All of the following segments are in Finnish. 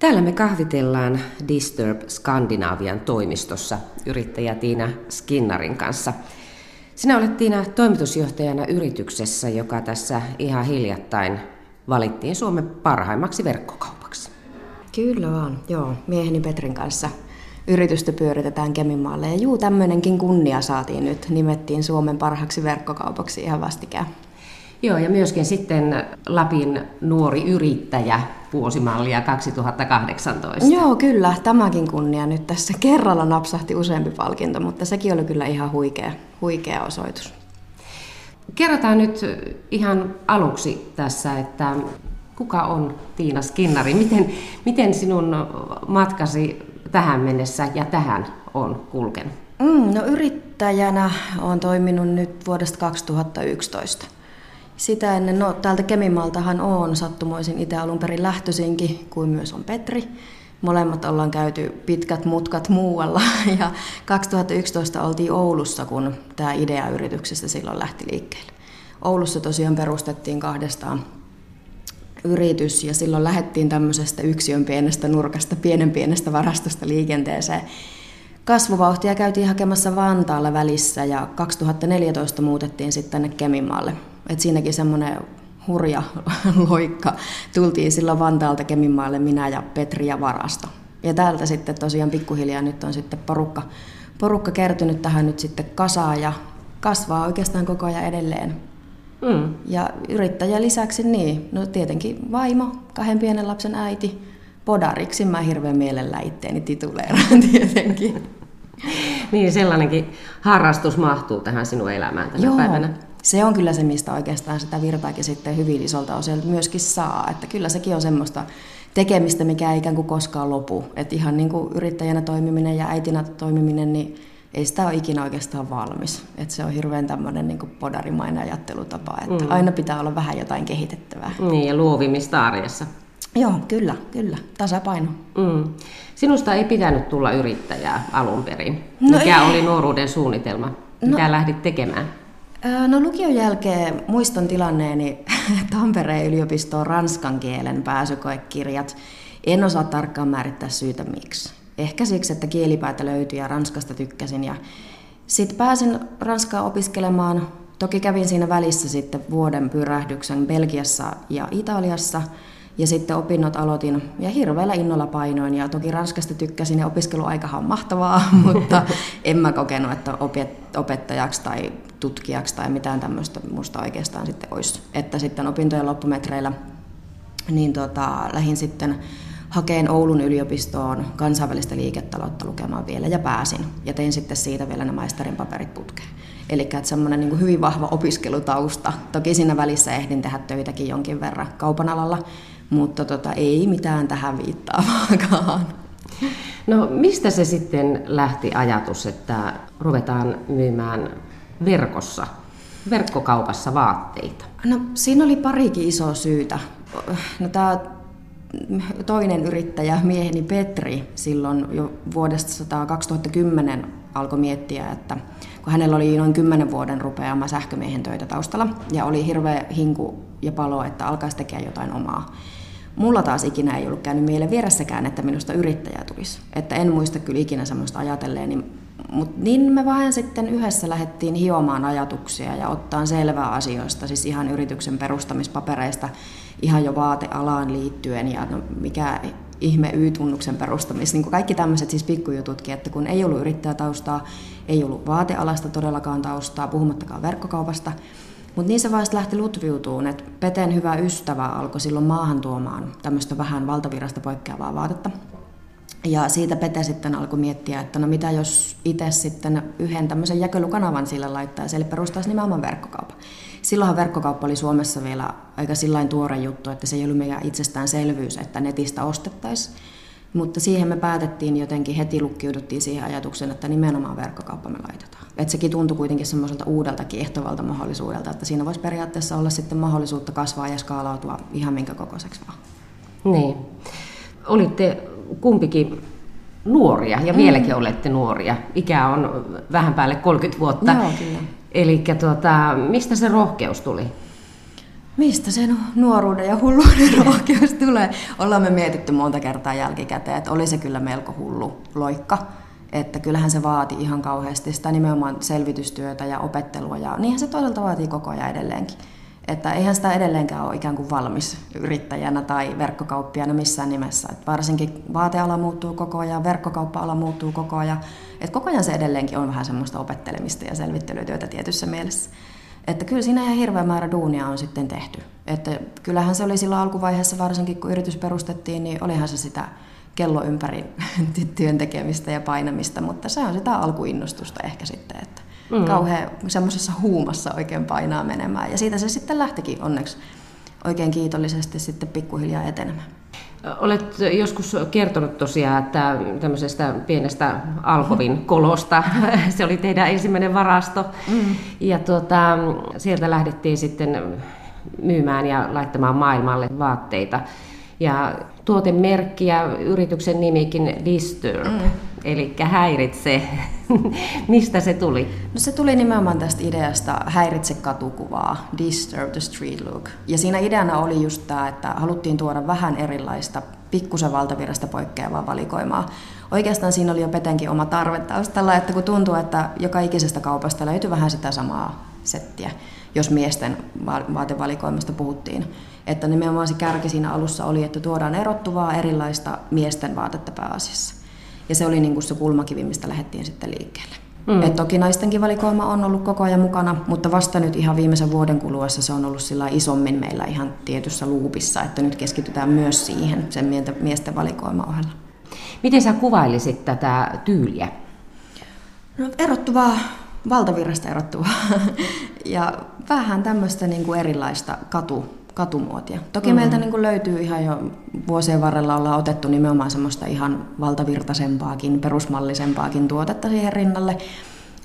Täällä me kahvitellaan Disturb Skandinavian toimistossa yrittäjä Tiina Skinnarin kanssa. Sinä olet Tiina toimitusjohtajana yrityksessä, joka tässä ihan hiljattain valittiin Suomen parhaimmaksi verkkokaupaksi. Kyllä vaan, joo. Mieheni Petrin kanssa yritystä pyöritetään Keminmaalle. Ja juu, tämmöinenkin kunnia saatiin nyt. Nimettiin Suomen parhaaksi verkkokaupaksi ihan vastikään. Joo, ja myöskin sitten Lapin nuori yrittäjä vuosimallia 2018. Joo, kyllä. Tämäkin kunnia nyt tässä kerralla napsahti useampi palkinto, mutta sekin oli kyllä ihan huikea, huikea osoitus. Kerrotaan nyt ihan aluksi tässä, että kuka on Tiina Skinnari? Miten, miten sinun matkasi tähän mennessä ja tähän on kulkenut? Mm, no yrittäjänä olen toiminut nyt vuodesta 2011. Sitä ennen, no täältä Kemimaltahan on sattumoisin itse alun perin lähtöisinkin, kuin myös on Petri. Molemmat ollaan käyty pitkät mutkat muualla ja 2011 oltiin Oulussa, kun tämä idea yrityksestä silloin lähti liikkeelle. Oulussa tosiaan perustettiin kahdestaan yritys ja silloin lähdettiin tämmöisestä yksiön pienestä nurkasta, pienen pienestä varastosta liikenteeseen. Kasvuvauhtia käytiin hakemassa Vantaalla välissä ja 2014 muutettiin sitten tänne Kemimaalle et siinäkin semmoinen hurja loikka. Tultiin silloin Vantaalta Keminmaalle minä ja Petri ja Varasto. Ja täältä sitten tosiaan pikkuhiljaa nyt on sitten porukka, porukka kertynyt tähän nyt sitten kasaan ja kasvaa oikeastaan koko ajan edelleen. Mm. Ja yrittäjä lisäksi niin, no tietenkin vaimo, kahden pienen lapsen äiti, podariksi mä hirveän mielellä itteeni tituleeraan tietenkin. niin, sellainenkin harrastus mahtuu tähän sinun elämään tänä Joo. päivänä se on kyllä se, mistä oikeastaan sitä virtaakin sitten hyvin isolta osalta myöskin saa. Että kyllä sekin on semmoista tekemistä, mikä ei ikään kuin koskaan lopu. Että ihan niin kuin yrittäjänä toimiminen ja äitinä toimiminen, niin ei sitä ole ikinä oikeastaan valmis. Että se on hirveän tämmöinen niin kuin podarimainen ajattelutapa, että mm. aina pitää olla vähän jotain kehitettävää. Niin, ja luovimista arjessa. Joo, kyllä, kyllä. Tasapaino. Mm. Sinusta ei pitänyt tulla yrittäjää alun perin. No Mikä ei. oli nuoruuden suunnitelma? Mitä no, lähdit tekemään? No lukion jälkeen muistan tilanneeni Tampereen yliopistoon ranskan kielen pääsykoekirjat. En osaa tarkkaan määrittää syytä miksi. Ehkä siksi, että kielipäätä löytyi ja ranskasta tykkäsin. Ja sitten pääsin Ranskaa opiskelemaan. Toki kävin siinä välissä sitten vuoden pyrähdyksen Belgiassa ja Italiassa – ja sitten opinnot aloitin ja hirveällä innolla painoin. Ja toki Ranskasta tykkäsin ja opiskeluaikahan on mahtavaa, mutta en mä kokenut, että opettajaksi tai tutkijaksi tai mitään tämmöistä musta oikeastaan sitten olisi. Että sitten opintojen loppumetreillä niin tota, lähdin sitten hakeen Oulun yliopistoon kansainvälistä liiketaloutta lukemaan vielä ja pääsin. Ja tein sitten siitä vielä ne maisterin paperit putkeen. Eli semmoinen niin hyvin vahva opiskelutausta. Toki siinä välissä ehdin tehdä töitäkin jonkin verran kaupan alalla, mutta tota, ei mitään tähän viittaavaakaan. No mistä se sitten lähti ajatus, että ruvetaan myymään verkossa, verkkokaupassa vaatteita? No siinä oli parikin isoa syytä. No, tämä toinen yrittäjä, mieheni Petri, silloin jo vuodesta 2010 alkoi miettiä, että kun hänellä oli noin 10 vuoden rupeama sähkömiehen töitä taustalla ja oli hirveä hinku ja palo, että alkaisi tekemään jotain omaa. Mulla taas ikinä ei ollut käynyt mieleen vieressäkään, että minusta yrittäjä tulisi. Että en muista kyllä ikinä semmoista ajatelleen. Niin, mutta niin me vähän sitten yhdessä lähdettiin hiomaan ajatuksia ja ottaa selvää asioista, siis ihan yrityksen perustamispapereista, ihan jo vaatealaan liittyen ja no, mikä ihme Y-tunnuksen perustamis, niin kaikki tämmöiset siis pikkujututkin, että kun ei ollut yrittäjätaustaa, ei ollut vaatealasta todellakaan taustaa, puhumattakaan verkkokaupasta, mutta niin se vasta lähti lutviutuun, että Peten hyvä ystävä alkoi silloin maahan tuomaan tämmöistä vähän valtavirasta poikkeavaa vaatetta. Ja siitä Pete sitten alkoi miettiä, että no mitä jos itse sitten yhden tämmöisen jakelukanavan sille laittaisi, eli perustaisi nimenomaan verkkokauppa. Silloinhan verkkokauppa oli Suomessa vielä aika sillain tuore juttu, että se ei ollut mikään itsestäänselvyys, että netistä ostettaisiin. Mutta siihen me päätettiin jotenkin, heti lukkiuduttiin siihen ajatukseen, että nimenomaan verkkokauppa me laitetaan. Että sekin tuntui kuitenkin semmoiselta uudelta kiehtovalta mahdollisuudelta, että siinä voisi periaatteessa olla sitten mahdollisuutta kasvaa ja skaalautua ihan minkä kokoiseksi vaan. Niin. Olitte kumpikin nuoria ja mm. vieläkin olette nuoria. Ikä on vähän päälle 30 vuotta. Joo, kyllä. Eli tuota, mistä se rohkeus tuli? Mistä se nuoruuden ja hulluuden rohkeus tulee? Ollaan me mietitty monta kertaa jälkikäteen, että oli se kyllä melko hullu loikka. Että kyllähän se vaati ihan kauheasti sitä nimenomaan selvitystyötä ja opettelua ja niinhän se toisaalta vaatii koko ajan edelleenkin. Että eihän sitä edelleenkään ole ikään kuin valmis yrittäjänä tai verkkokauppiana missään nimessä. Että varsinkin vaateala muuttuu koko ajan, verkkokauppa-ala muuttuu koko ajan. Että koko ajan se edelleenkin on vähän semmoista opettelemista ja selvittelytyötä tietyssä mielessä. Että kyllä siinä ihan hirveä määrä duunia on sitten tehty. Että kyllähän se oli silloin alkuvaiheessa, varsinkin kun yritys perustettiin, niin olihan se sitä kello ympäri työn tekemistä ja painamista, mutta se on sitä alkuinnostusta ehkä sitten, että mm. kauhean semmoisessa huumassa oikein painaa menemään. Ja siitä se sitten lähtikin onneksi oikein kiitollisesti sitten pikkuhiljaa etenemään. Olet joskus kertonut tosiaan, että tämmöisestä pienestä Alkovin kolosta, se oli teidän ensimmäinen varasto, mm. ja tuota, sieltä lähdettiin sitten myymään ja laittamaan maailmalle vaatteita. Ja tuotemerkki ja yrityksen nimikin Disturb, mm. eli häiritse. Mistä se tuli? No se tuli nimenomaan tästä ideasta häiritse katukuvaa, Disturb the street look. Ja siinä ideana oli just tämä, että haluttiin tuoda vähän erilaista, pikkusen valtavirrasta poikkeavaa valikoimaa. Oikeastaan siinä oli jo Petenkin oma tarve taustalla, että kun tuntuu, että joka ikisestä kaupasta löytyi vähän sitä samaa settiä, jos miesten vaatevalikoimasta puhuttiin. Että nimenomaan se kärki siinä alussa oli, että tuodaan erottuvaa erilaista miesten vaatetta pääasiassa. Ja se oli niin kuin se kulmakivi, mistä lähdettiin sitten liikkeelle. Mm. Et toki naistenkin valikoima on ollut koko ajan mukana, mutta vasta nyt ihan viimeisen vuoden kuluessa se on ollut sillä isommin meillä ihan tietyssä luupissa, että nyt keskitytään myös siihen sen miesten valikoima ohella. Miten sä kuvailisit tätä tyyliä? No, erottuvaa, valtavirrasta erottuvaa ja vähän tämmöistä niin kuin erilaista katu, katumuotia. Toki mm-hmm. meiltä niin kuin löytyy ihan jo vuosien varrella ollaan otettu nimenomaan semmoista ihan valtavirtaisempaakin, perusmallisempaakin tuotetta siihen rinnalle.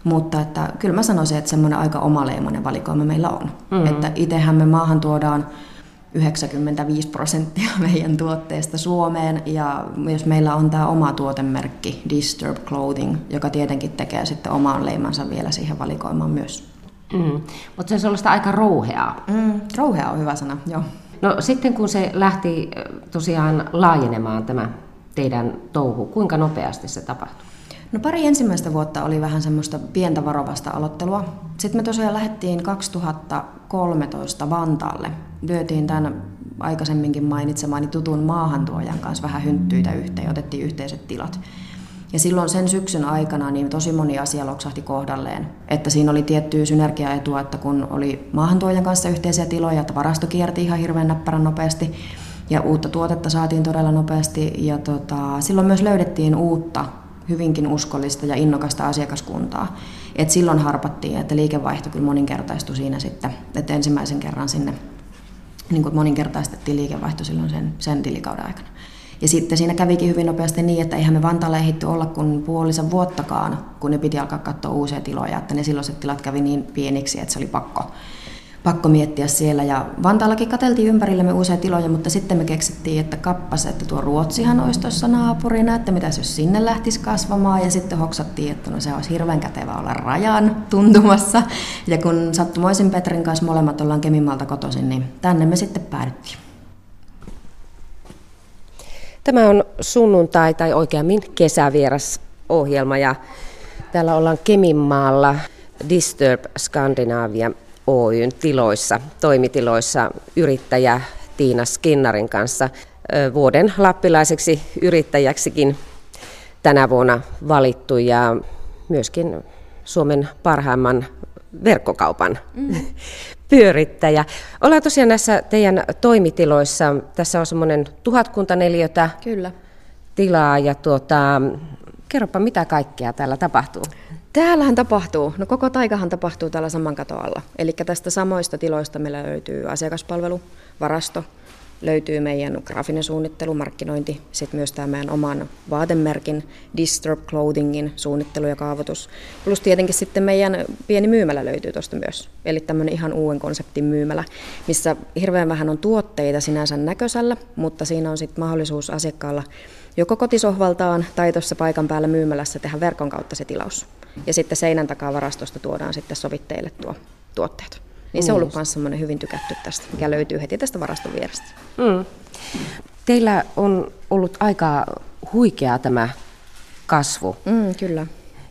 Mutta että, kyllä mä sanoisin, että semmoinen aika omaleimainen valikoima meillä on. Mm-hmm. Että itsehän me maahan tuodaan 95 prosenttia meidän tuotteesta Suomeen ja jos meillä on tämä oma tuotemerkki Disturb Clothing, joka tietenkin tekee sitten omaan leimansa vielä siihen valikoimaan myös. Mm. Mutta se on sellaista aika rouheaa. Mm, rouhea on hyvä sana, joo. No sitten kun se lähti tosiaan laajenemaan tämä teidän touhu, kuinka nopeasti se tapahtui? No pari ensimmäistä vuotta oli vähän semmoista pientä varovasta aloittelua. Sitten me tosiaan lähdettiin 2013 Vantaalle. Lyötiin tämän aikaisemminkin mainitsemani tutun maahantuojan kanssa vähän hynttyitä yhteen otettiin yhteiset tilat. Ja silloin sen syksyn aikana niin tosi moni asia loksahti kohdalleen. Että siinä oli tiettyä synergiaetua, että kun oli maahantuojan kanssa yhteisiä tiloja, että varasto kierti ihan hirveän näppärän nopeasti ja uutta tuotetta saatiin todella nopeasti. Ja tota, silloin myös löydettiin uutta, hyvinkin uskollista ja innokasta asiakaskuntaa. Et silloin harpattiin, että liikevaihto kyllä moninkertaistui siinä sitten, että ensimmäisen kerran sinne niin kuin moninkertaistettiin liikevaihto silloin sen, sen tilikauden aikana. Ja sitten siinä kävikin hyvin nopeasti niin, että eihän me Vantaalle ehditty olla kuin puolisen vuottakaan, kun ne piti alkaa katsoa uusia tiloja, että ne silloiset tilat kävi niin pieniksi, että se oli pakko, pakko miettiä siellä. Ja Vantaallakin katseltiin ympärillemme uusia tiloja, mutta sitten me keksittiin, että kappas, että tuo Ruotsihan olisi tuossa naapurina, että mitä jos sinne lähtisi kasvamaan. Ja sitten hoksattiin, että no se olisi hirveän kätevä olla rajan tuntumassa. Ja kun sattumoisin Petrin kanssa molemmat ollaan Kemimalta kotoisin, niin tänne me sitten päädyttiin. Tämä on sunnuntai tai oikeammin kesävierasohjelma ja täällä ollaan Keminmaalla Disturb Scandinavia Oyn tiloissa, toimitiloissa yrittäjä Tiina Skinnarin kanssa vuoden lappilaiseksi yrittäjäksikin tänä vuonna valittu ja myöskin Suomen parhaimman verkkokaupan mm pyörittäjä. Ollaan tosiaan näissä teidän toimitiloissa. Tässä on semmoinen tuhatkunta neliötä Kyllä. tilaa ja tuota, kerropa mitä kaikkea täällä tapahtuu. Täällähän tapahtuu, no koko taikahan tapahtuu täällä saman katoalla. Eli tästä samoista tiloista meillä löytyy asiakaspalvelu, varasto, löytyy meidän graafinen suunnittelu, markkinointi, sitten myös tämä meidän oman vaatemerkin Disturb Clothingin suunnittelu ja kaavoitus. Plus tietenkin sitten meidän pieni myymälä löytyy tuosta myös, eli tämmöinen ihan uuden konseptin myymälä, missä hirveän vähän on tuotteita sinänsä näköisellä, mutta siinä on sitten mahdollisuus asiakkaalla joko kotisohvaltaan tai tuossa paikan päällä myymälässä tehdä verkon kautta se tilaus. Ja sitten seinän takaa varastosta tuodaan sitten sovitteille tuo tuotteet. Niin se on ollut myös semmoinen hyvin tykätty tästä, mikä löytyy heti tästä varaston vierestä. Mm. Teillä on ollut aika huikea tämä kasvu. Mm, kyllä.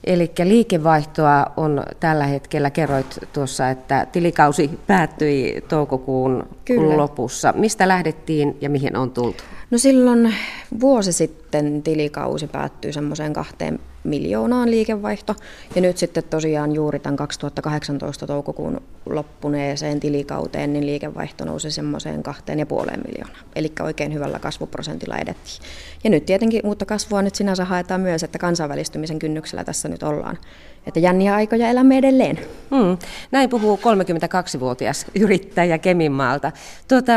Eli liikevaihtoa on tällä hetkellä, kerroit tuossa, että tilikausi päättyi toukokuun Kyllä. lopussa. Mistä lähdettiin ja mihin on tultu? No silloin vuosi sitten tilikausi päättyi semmoiseen kahteen miljoonaan liikevaihto. Ja nyt sitten tosiaan juuri tämän 2018 toukokuun loppuneeseen tilikauteen, niin liikevaihto nousi semmoiseen kahteen ja puoleen miljoonaan. Eli oikein hyvällä kasvuprosentilla edettiin. Ja nyt tietenkin uutta kasvua nyt sinänsä haetaan myös, että kansainvälistymisen kynnyksellä tässä nyt ollaan. Että jänniä aikoja elämme edelleen. Hmm. Näin puhuu 32-vuotias yrittäjä Keminmaalta. Tuota,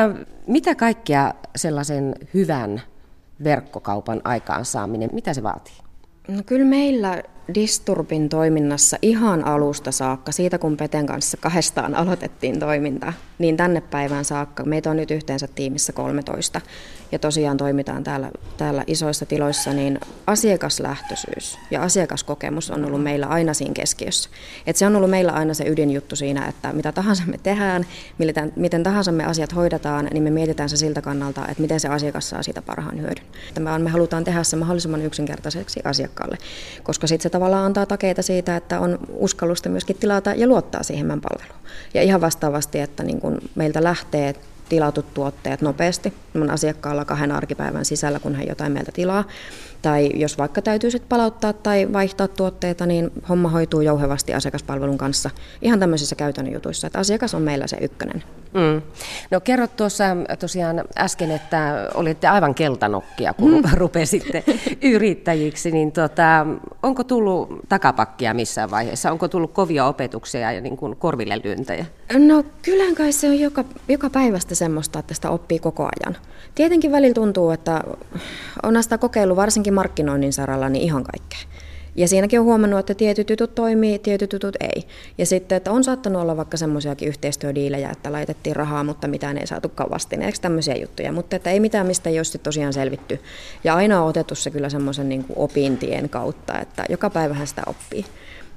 mitä kaikkea sellaisen hyvän verkkokaupan aikaansaaminen, mitä se vaatii? No kyllä meillä Disturbin toiminnassa ihan alusta saakka, siitä kun Peten kanssa kahdestaan aloitettiin toiminta, niin tänne päivään saakka. Meitä on nyt yhteensä tiimissä 13 ja tosiaan toimitaan täällä, täällä isoissa tiloissa, niin asiakaslähtöisyys ja asiakaskokemus on ollut meillä aina siinä keskiössä. Et se on ollut meillä aina se ydinjuttu siinä, että mitä tahansa me tehdään, miten, miten tahansa me asiat hoidetaan, niin me mietitään se siltä kannalta, että miten se asiakas saa siitä parhaan hyödyn. Me, me halutaan tehdä se mahdollisimman yksinkertaiseksi asiakkaalle, koska sitten se tavallaan antaa takeita siitä, että on uskallusta myöskin tilata ja luottaa siihen meidän palveluun. Ja ihan vastaavasti, että niin kun meiltä lähtee tilatut tuotteet nopeasti asiakkaalla kahden arkipäivän sisällä, kun hän jotain meiltä tilaa. Tai jos vaikka täytyy sitten palauttaa tai vaihtaa tuotteita, niin homma hoituu jouhevasti asiakaspalvelun kanssa ihan tämmöisissä käytännön jutuissa. Että asiakas on meillä se ykkönen. Mm. No kerrot tuossa tosiaan äsken, että olitte aivan keltanokkia, kun mm. rupesitte yrittäjiksi. Niin tota, onko tullut takapakkia missään vaiheessa? Onko tullut kovia opetuksia ja niin kuin korville lyöntejä? No kyllähän kai se on joka, joka päivästä semmoista, että sitä oppii koko ajan. Tietenkin välillä tuntuu, että on sitä kokeilu varsinkin markkinoinnin saralla niin ihan kaikkea. Ja siinäkin on huomannut, että tietyt jutut toimii, tietyt jutut ei. Ja sitten, että on saattanut olla vaikka semmoisiakin yhteistyödiilejä, että laitettiin rahaa, mutta mitään ei saatu vastineeksi, tämmöisiä juttuja. Mutta että ei mitään, mistä ei ole tosiaan selvitty. Ja aina on otettu se kyllä semmoisen niin opintien kautta, että joka päivähän sitä oppii.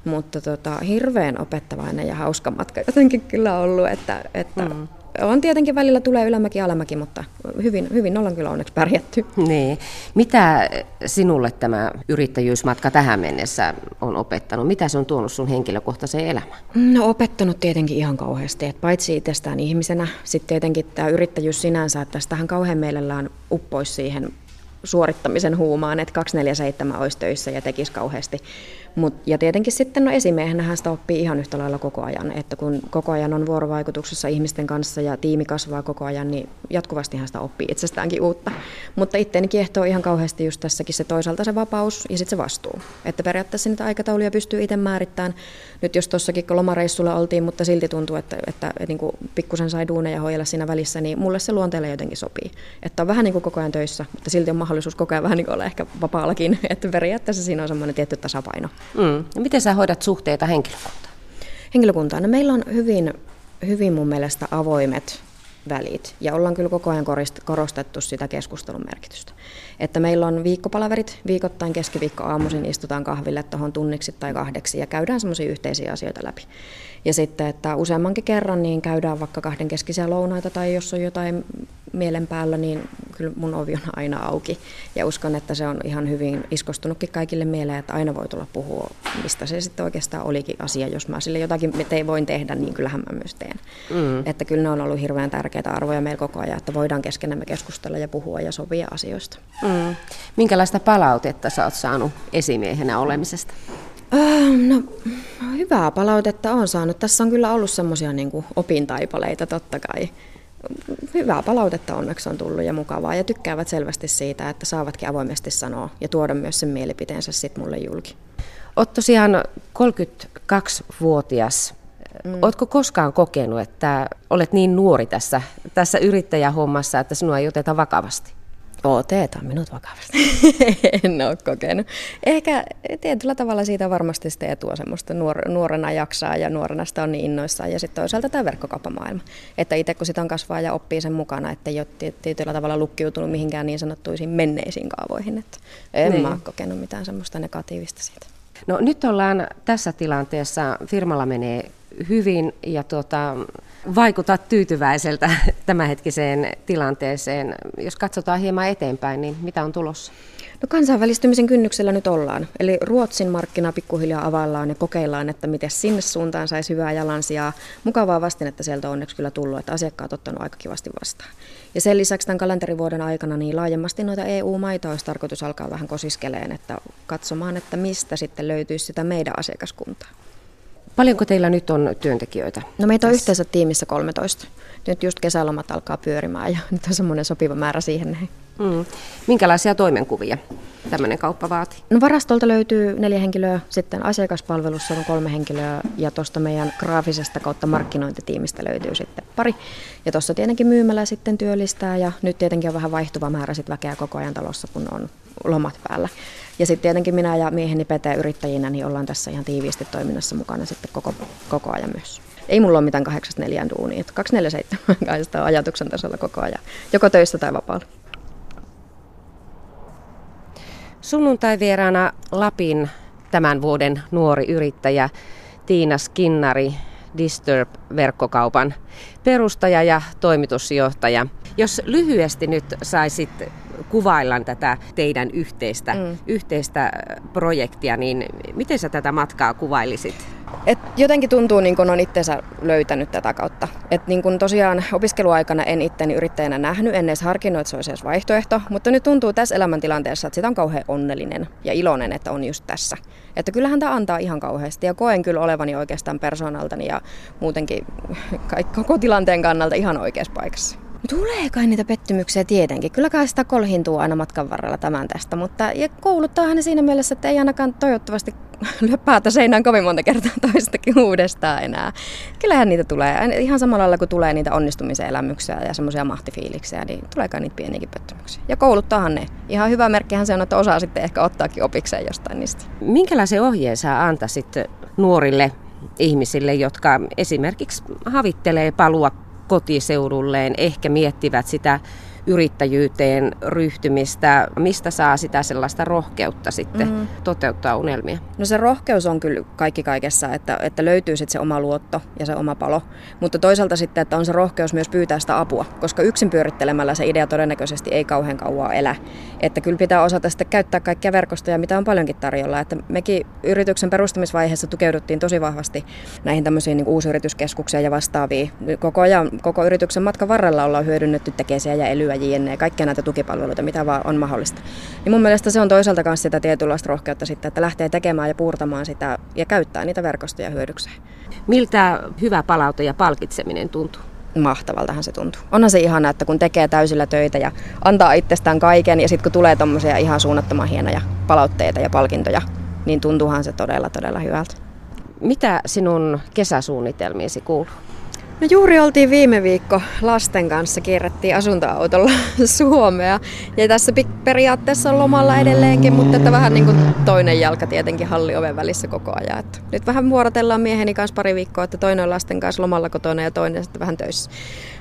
Mutta tota, hirveän opettavainen ja hauska matka jotenkin kyllä ollut, että, että mm on tietenkin välillä tulee ylämäki alamäki, mutta hyvin, hyvin ollaan kyllä onneksi pärjätty. Niin. Mitä sinulle tämä yrittäjyysmatka tähän mennessä on opettanut? Mitä se on tuonut sun henkilökohtaiseen elämään? No opettanut tietenkin ihan kauheasti, että paitsi itsestään ihmisenä, sitten tietenkin tämä yrittäjyys sinänsä, että tästähän kauhean mielellään uppoisi siihen suorittamisen huumaan, että 247 olisi töissä ja tekisi kauheasti Mut, ja tietenkin sitten no esimiehenä sitä oppii ihan yhtä lailla koko ajan, että kun koko ajan on vuorovaikutuksessa ihmisten kanssa ja tiimi kasvaa koko ajan, niin jatkuvasti sitä oppii itsestäänkin uutta. Mutta itteeni kiehtoo ihan kauheasti just tässäkin se toisaalta se vapaus ja sitten se vastuu. Että periaatteessa niitä aikatauluja pystyy itse määrittämään. Nyt jos tuossakin lomareissulla oltiin, mutta silti tuntuu, että, että, että niin kuin pikkusen sai duuneja hoidella siinä välissä, niin mulle se luonteelle jotenkin sopii. Että on vähän niin kuin koko ajan töissä, mutta silti on mahdollisuus koko ajan vähän niin kuin olla ehkä vapaallakin. Että periaatteessa siinä on semmoinen tietty tasapaino. Mm. Ja miten sä hoidat suhteita henkilökuntaan? Henkilökuntaan? No meillä on hyvin, hyvin mun mielestä avoimet välit ja ollaan kyllä koko ajan korostettu sitä keskustelun merkitystä. Että meillä on viikkopalaverit, viikoittain keskiviikko aamuisin istutaan kahville tuohon tunniksi tai kahdeksi ja käydään semmoisia yhteisiä asioita läpi. Ja sitten, että useammankin kerran niin käydään vaikka kahden keskisiä lounaita tai jos on jotain mielen päällä, niin kyllä mun ovi on aina auki. Ja uskon, että se on ihan hyvin iskostunutkin kaikille mieleen, että aina voi tulla puhua, mistä se sitten oikeastaan olikin asia. Jos mä sille jotakin te voin tehdä, niin kyllähän mä myös teen. Mm. Että kyllä ne on ollut hirveän tärkeitä arvoja meillä koko ajan, että voidaan keskenämme keskustella ja puhua ja sopia asioista. Mm. Minkälaista palautetta sä oot saanut esimiehenä olemisesta? Öö, no, hyvää palautetta on saanut. Tässä on kyllä ollut semmoisia niin opintaipaleita totta kai hyvää palautetta onneksi on tullut ja mukavaa ja tykkäävät selvästi siitä, että saavatkin avoimesti sanoa ja tuoda myös sen mielipiteensä sitten mulle julki. Olet tosiaan 32-vuotias. Mm. Oletko koskaan kokenut, että olet niin nuori tässä, tässä yrittäjähommassa, että sinua ei oteta vakavasti? Otetaan minut vakavasti. en ole kokenut. Ehkä tietyllä tavalla siitä varmasti sitten etua semmoista nuor- nuorena jaksaa ja nuorena sitä on niin innoissaan. Ja sitten toisaalta tämä verkkokauppamaailma. Että itse kun sitä on kasvaa ja oppii sen mukana, että ei ole tietyllä tavalla lukkiutunut mihinkään niin sanottuisiin menneisiin kaavoihin. Että en niin. mä ole kokenut mitään semmoista negatiivista siitä. No nyt ollaan tässä tilanteessa, firmalla menee hyvin ja tuota, vaikutat tyytyväiseltä tämänhetkiseen tilanteeseen. Jos katsotaan hieman eteenpäin, niin mitä on tulossa? No kansainvälistymisen kynnyksellä nyt ollaan. Eli Ruotsin markkina pikkuhiljaa availlaan ja kokeillaan, että miten sinne suuntaan saisi hyvää jalansijaa. Mukavaa vastin, että sieltä on onneksi kyllä tullut, että asiakkaat ottanut aika kivasti vastaan. Ja sen lisäksi tämän kalenterivuoden aikana niin laajemmasti noita EU-maita olisi tarkoitus alkaa vähän kosiskeleen, että katsomaan, että mistä sitten löytyisi sitä meidän asiakaskuntaa. Paljonko teillä nyt on työntekijöitä? No meitä on yhteensä tiimissä 13. Nyt just kesälomat alkaa pyörimään ja nyt on semmoinen sopiva määrä siihen. Mm. Minkälaisia toimenkuvia tämmöinen kauppa vaatii? No varastolta löytyy neljä henkilöä, sitten asiakaspalvelussa on kolme henkilöä ja tuosta meidän graafisesta kautta markkinointitiimistä löytyy sitten pari. Ja tuossa tietenkin myymällä sitten työllistää ja nyt tietenkin on vähän vaihtuva määrä sitten väkeä koko ajan talossa, kun on lomat päällä. Ja sitten tietenkin minä ja mieheni Pete yrittäjinä niin ollaan tässä ihan tiiviisti toiminnassa mukana sitten koko, koko ajan myös. Ei mulla ole mitään 8-4 duunia, 247 kai ajatuksen tasolla koko ajan, joko töissä tai vapaalla. Sunnuntai vieraana Lapin tämän vuoden nuori yrittäjä Tiina Skinnari, Disturb-verkkokaupan perustaja ja toimitusjohtaja. Jos lyhyesti nyt saisit kuvailla tätä teidän yhteistä, mm. yhteistä projektia, niin miten sä tätä matkaa kuvailisit? Et jotenkin tuntuu, niin kun on itsensä löytänyt tätä kautta. Et niin kun tosiaan opiskeluaikana en itteni yrittäjänä nähnyt, en edes harkinnut, että se olisi edes vaihtoehto, mutta nyt tuntuu tässä elämäntilanteessa, että sitä on kauhean onnellinen ja iloinen, että on just tässä. Että kyllähän tämä antaa ihan kauheasti ja koen kyllä olevani oikeastaan persoonaltani ja muutenkin koko tilanteen kannalta ihan oikeassa paikassa. Tulee kai niitä pettymyksiä tietenkin. Kyllä kai sitä kolhintuu aina matkan varrella tämän tästä, mutta ja kouluttaahan ne siinä mielessä, että ei ainakaan toivottavasti lyö päätä seinään kovin monta kertaa toistakin uudestaan enää. Kyllähän niitä tulee. Ihan samalla lailla kuin tulee niitä onnistumisen elämyksiä ja semmoisia mahtifiiliksiä, niin tulee kai niitä pieniäkin pettymyksiä. Ja kouluttaahan ne. Ihan hyvä merkkihän se on, että osaa sitten ehkä ottaakin opikseen jostain niistä. Minkälaisen ohjeen sä antaisit nuorille ihmisille, jotka esimerkiksi havittelee palua kotiseudulleen, ehkä miettivät sitä yrittäjyyteen ryhtymistä, mistä saa sitä sellaista rohkeutta sitten mm. toteuttaa unelmia? No se rohkeus on kyllä kaikki kaikessa, että, että löytyy sitten se oma luotto ja se oma palo, mutta toisaalta sitten, että on se rohkeus myös pyytää sitä apua, koska yksin pyörittelemällä se idea todennäköisesti ei kauhean kauan elä. Että kyllä pitää osata sitten käyttää kaikkia verkostoja, mitä on paljonkin tarjolla. Että mekin yrityksen perustamisvaiheessa tukeuduttiin tosi vahvasti näihin tämmöisiin niin uusyrityskeskuksiin ja vastaaviin. Koko ajan, koko yrityksen matkan varrella ollaan hyödynnetty tekeisiä ja elyä JNE, kaikkia näitä tukipalveluita, mitä vaan on mahdollista. Niin mun mielestä se on toisaalta myös sitä tietynlaista rohkeutta sitten, että lähtee tekemään ja puurtamaan sitä ja käyttää niitä verkostoja hyödykseen. Miltä hyvä palaute ja palkitseminen tuntuu? mahtavaltahan se tuntuu. Onhan se ihana, että kun tekee täysillä töitä ja antaa itsestään kaiken ja sitten kun tulee tommosia ihan suunnattoman hienoja palautteita ja palkintoja, niin tuntuuhan se todella todella hyvältä. Mitä sinun kesäsuunnitelmiisi kuuluu? No juuri oltiin viime viikko lasten kanssa, kierrättiin asuntoautolla Suomea. Ja tässä periaatteessa on lomalla edelleenkin, mutta että vähän niin kuin toinen jalka tietenkin hallioven välissä koko ajan. Että nyt vähän vuorotellaan mieheni kanssa pari viikkoa, että toinen on lasten kanssa lomalla kotona ja toinen sitten vähän töissä.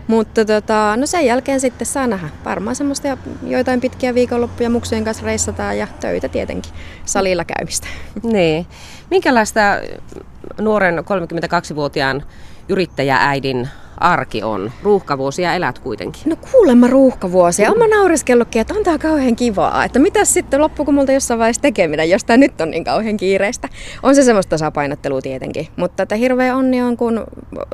Mutta tota, no sen jälkeen sitten saa nähdä. Varmaan semmoista joitain pitkiä viikonloppuja muksujen kanssa reissataan ja töitä tietenkin. Salilla käymistä. Niin. Minkälaista nuoren 32-vuotiaan yrittäjääidin arki on? Ruuhkavuosia elät kuitenkin. No kuulemma ruuhkavuosia. Olen nauriskellut,kin että on tää kauhean kivaa. Että mitä sitten loppuuko multa jossain vaiheessa tekeminen, jos tää nyt on niin kauhean kiireistä. On se semmoista tasapainottelua tietenkin. Mutta että hirveä onni on, kun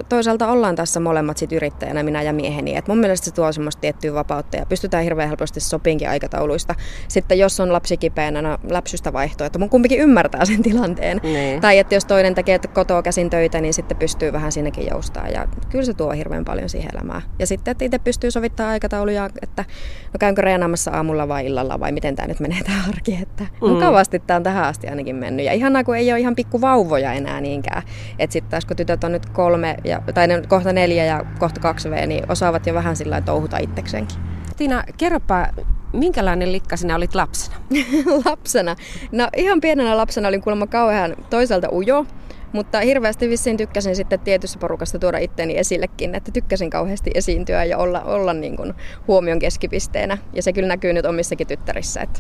toisaalta ollaan tässä molemmat sit yrittäjänä, minä ja mieheni. Et mun mielestä se tuo semmoista tiettyä vapautta ja pystytään hirveän helposti sopinkin aikatauluista. Sitten jos on lapsi kipeänä, no läpsystä vaihtoa, että mun kumpikin ymmärtää sen tilanteen. Niin. Tai että jos toinen tekee kotoa käsin töitä, niin sitten pystyy vähän siinäkin joustaa. Ja kyllä se tuo hirveän paljon siihen elämään. Ja sitten, että itse pystyy sovittamaan aikatauluja, että no käynkö reenaamassa aamulla vai illalla vai miten tämä nyt menee tämä arki. Että mm. mukavasti tämä on tähän asti ainakin mennyt. Ja ihanaa, kun ei ole ihan pikku vauvoja enää niinkään. Että sitten taas kun tytöt on nyt kolme, ja, tai ne kohta neljä ja kohta kaksi V, niin osaavat jo vähän sillä touhuta itsekseenkin. Tiina, kerropa, minkälainen likka sinä olit lapsena? lapsena? No ihan pienenä lapsena olin kuulemma kauhean toisaalta ujo. Mutta hirveästi vissiin tykkäsin sitten tietyssä porukasta tuoda itteni esillekin, että tykkäsin kauheasti esiintyä ja olla, olla niin kuin huomion keskipisteenä. Ja se kyllä näkyy nyt omissakin tyttärissä, että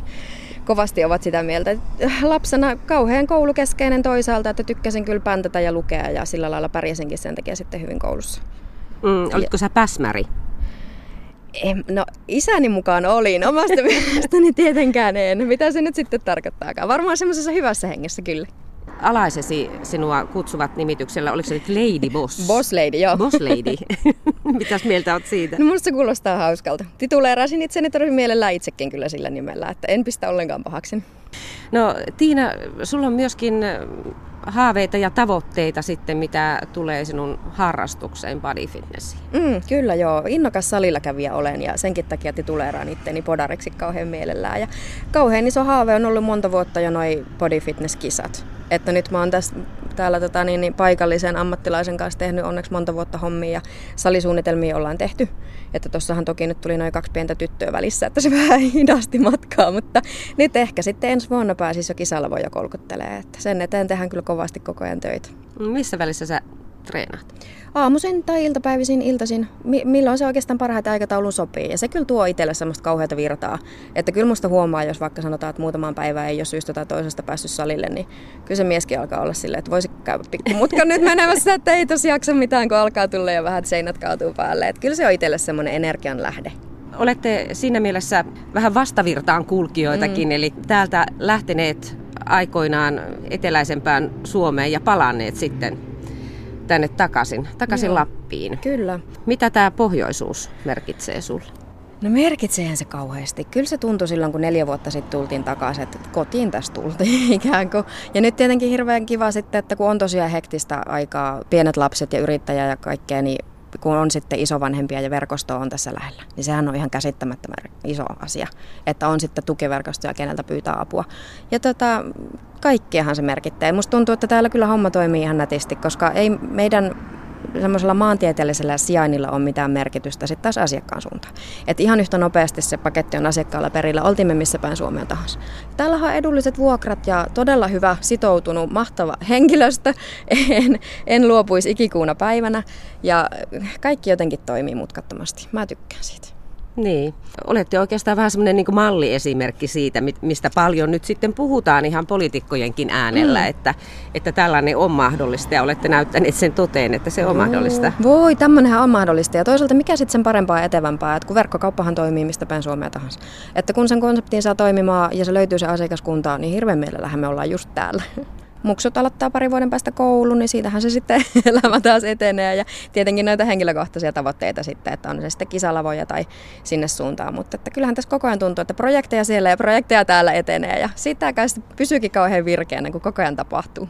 kovasti ovat sitä mieltä. Lapsena kauhean koulukeskeinen toisaalta, että tykkäsin kyllä päntätä ja lukea ja sillä lailla pärjäsinkin sen takia sitten hyvin koulussa. Mm, olitko sä päsmäri? No isäni mukaan olin, omasta mielestäni tietenkään en. Mitä se nyt sitten tarkoittaakaan? Varmaan semmoisessa hyvässä hengessä kyllä alaisesi sinua kutsuvat nimityksellä, oliko se nyt Lady Boss? Boss Lady, joo. Boss Lady. Mitäs mieltä olet siitä? No musta se kuulostaa hauskalta. Tituleerasin itseni tosi mielellään itsekin kyllä sillä nimellä, että en pistä ollenkaan pahaksi. No Tiina, sulla on myöskin haaveita ja tavoitteita sitten, mitä tulee sinun harrastukseen body fitnessiin? Mm, kyllä joo, innokas salilla kävijä olen ja senkin takia tituleeraan itteni podariksi kauhean mielellään. Ja kauhean iso haave on ollut monta vuotta jo noin body fitness kisat. Että nyt mä oon tässä, täällä tota, niin, niin, paikallisen ammattilaisen kanssa tehnyt onneksi monta vuotta hommia ja salisuunnitelmia ollaan tehty. Että tossahan toki nyt tuli noin kaksi pientä tyttöä välissä, että se vähän hidasti matkaa, mutta nyt ehkä sitten ensi vuonna pääsisi jo kisalavoja kolkuttelee. Että sen eteen tehdään kyllä kovasti koko ajan töitä. Missä välissä sä treenaat? Aamuisin tai iltapäivisin, iltaisin, milloin se oikeastaan parhaiten aikataulun sopii. Ja se kyllä tuo itselle semmoista kauheata virtaa. Että kyllä musta huomaa, jos vaikka sanotaan, että muutamaan päivään ei ole syystä tai toisesta päässyt salille, niin kyllä se mieskin alkaa olla silleen, että voisi käydä pikkumutkan nyt menemässä, että ei tosi jaksa mitään, kun alkaa tulla ja vähän seinät kaatuu päälle. Että kyllä se on itselle semmoinen energian lähde olette siinä mielessä vähän vastavirtaan kulkijoitakin, mm. eli täältä lähteneet aikoinaan eteläisempään Suomeen ja palanneet sitten tänne takaisin, takaisin Joo. Lappiin. Kyllä. Mitä tämä pohjoisuus merkitsee sulle? No merkitseehän se kauheasti. Kyllä se tuntui silloin, kun neljä vuotta sitten tultiin takaisin, että kotiin tässä tultiin ikään kuin. Ja nyt tietenkin hirveän kiva sitten, että kun on tosiaan hektistä aikaa, pienet lapset ja yrittäjä ja kaikkea, niin kun on sitten isovanhempia ja verkosto on tässä lähellä, niin sehän on ihan käsittämättömän iso asia, että on sitten tukiverkostoja, keneltä pyytää apua. Ja tota, kaikkiahan se merkittää. Musta tuntuu, että täällä kyllä homma toimii ihan nätisti, koska ei meidän semmoisella maantieteellisellä sijainnilla on mitään merkitystä sitten taas asiakkaan suuntaan. Että ihan yhtä nopeasti se paketti on asiakkaalla perillä, oltiin me missä päin Suomea tahansa. Täällä on edulliset vuokrat ja todella hyvä, sitoutunut, mahtava henkilöstö. En, en luopuisi ikikuuna päivänä ja kaikki jotenkin toimii mutkattomasti. Mä tykkään siitä. Niin. Olette oikeastaan vähän semmoinen niin malliesimerkki siitä, mistä paljon nyt sitten puhutaan ihan poliitikkojenkin äänellä, mm. että, että tällainen on mahdollista ja olette näyttäneet sen toteen, että se on mahdollista. Voi, tämmöinenhän on mahdollista. Ja toisaalta mikä sitten sen parempaa ja etevämpää, että kun verkkokauppahan toimii mistä päin Suomea tahansa. Että kun sen konseptiin saa toimimaan ja se löytyy se asiakaskunta, niin hirveän mielellähän me ollaan just täällä muksut aloittaa pari vuoden päästä koulun, niin siitähän se sitten elämä taas etenee. Ja tietenkin näitä henkilökohtaisia tavoitteita sitten, että on se sitten kisalavoja tai sinne suuntaan. Mutta että kyllähän tässä koko ajan tuntuu, että projekteja siellä ja projekteja täällä etenee. Ja sitä kai pysyykin kauhean virkeänä, kun koko ajan tapahtuu.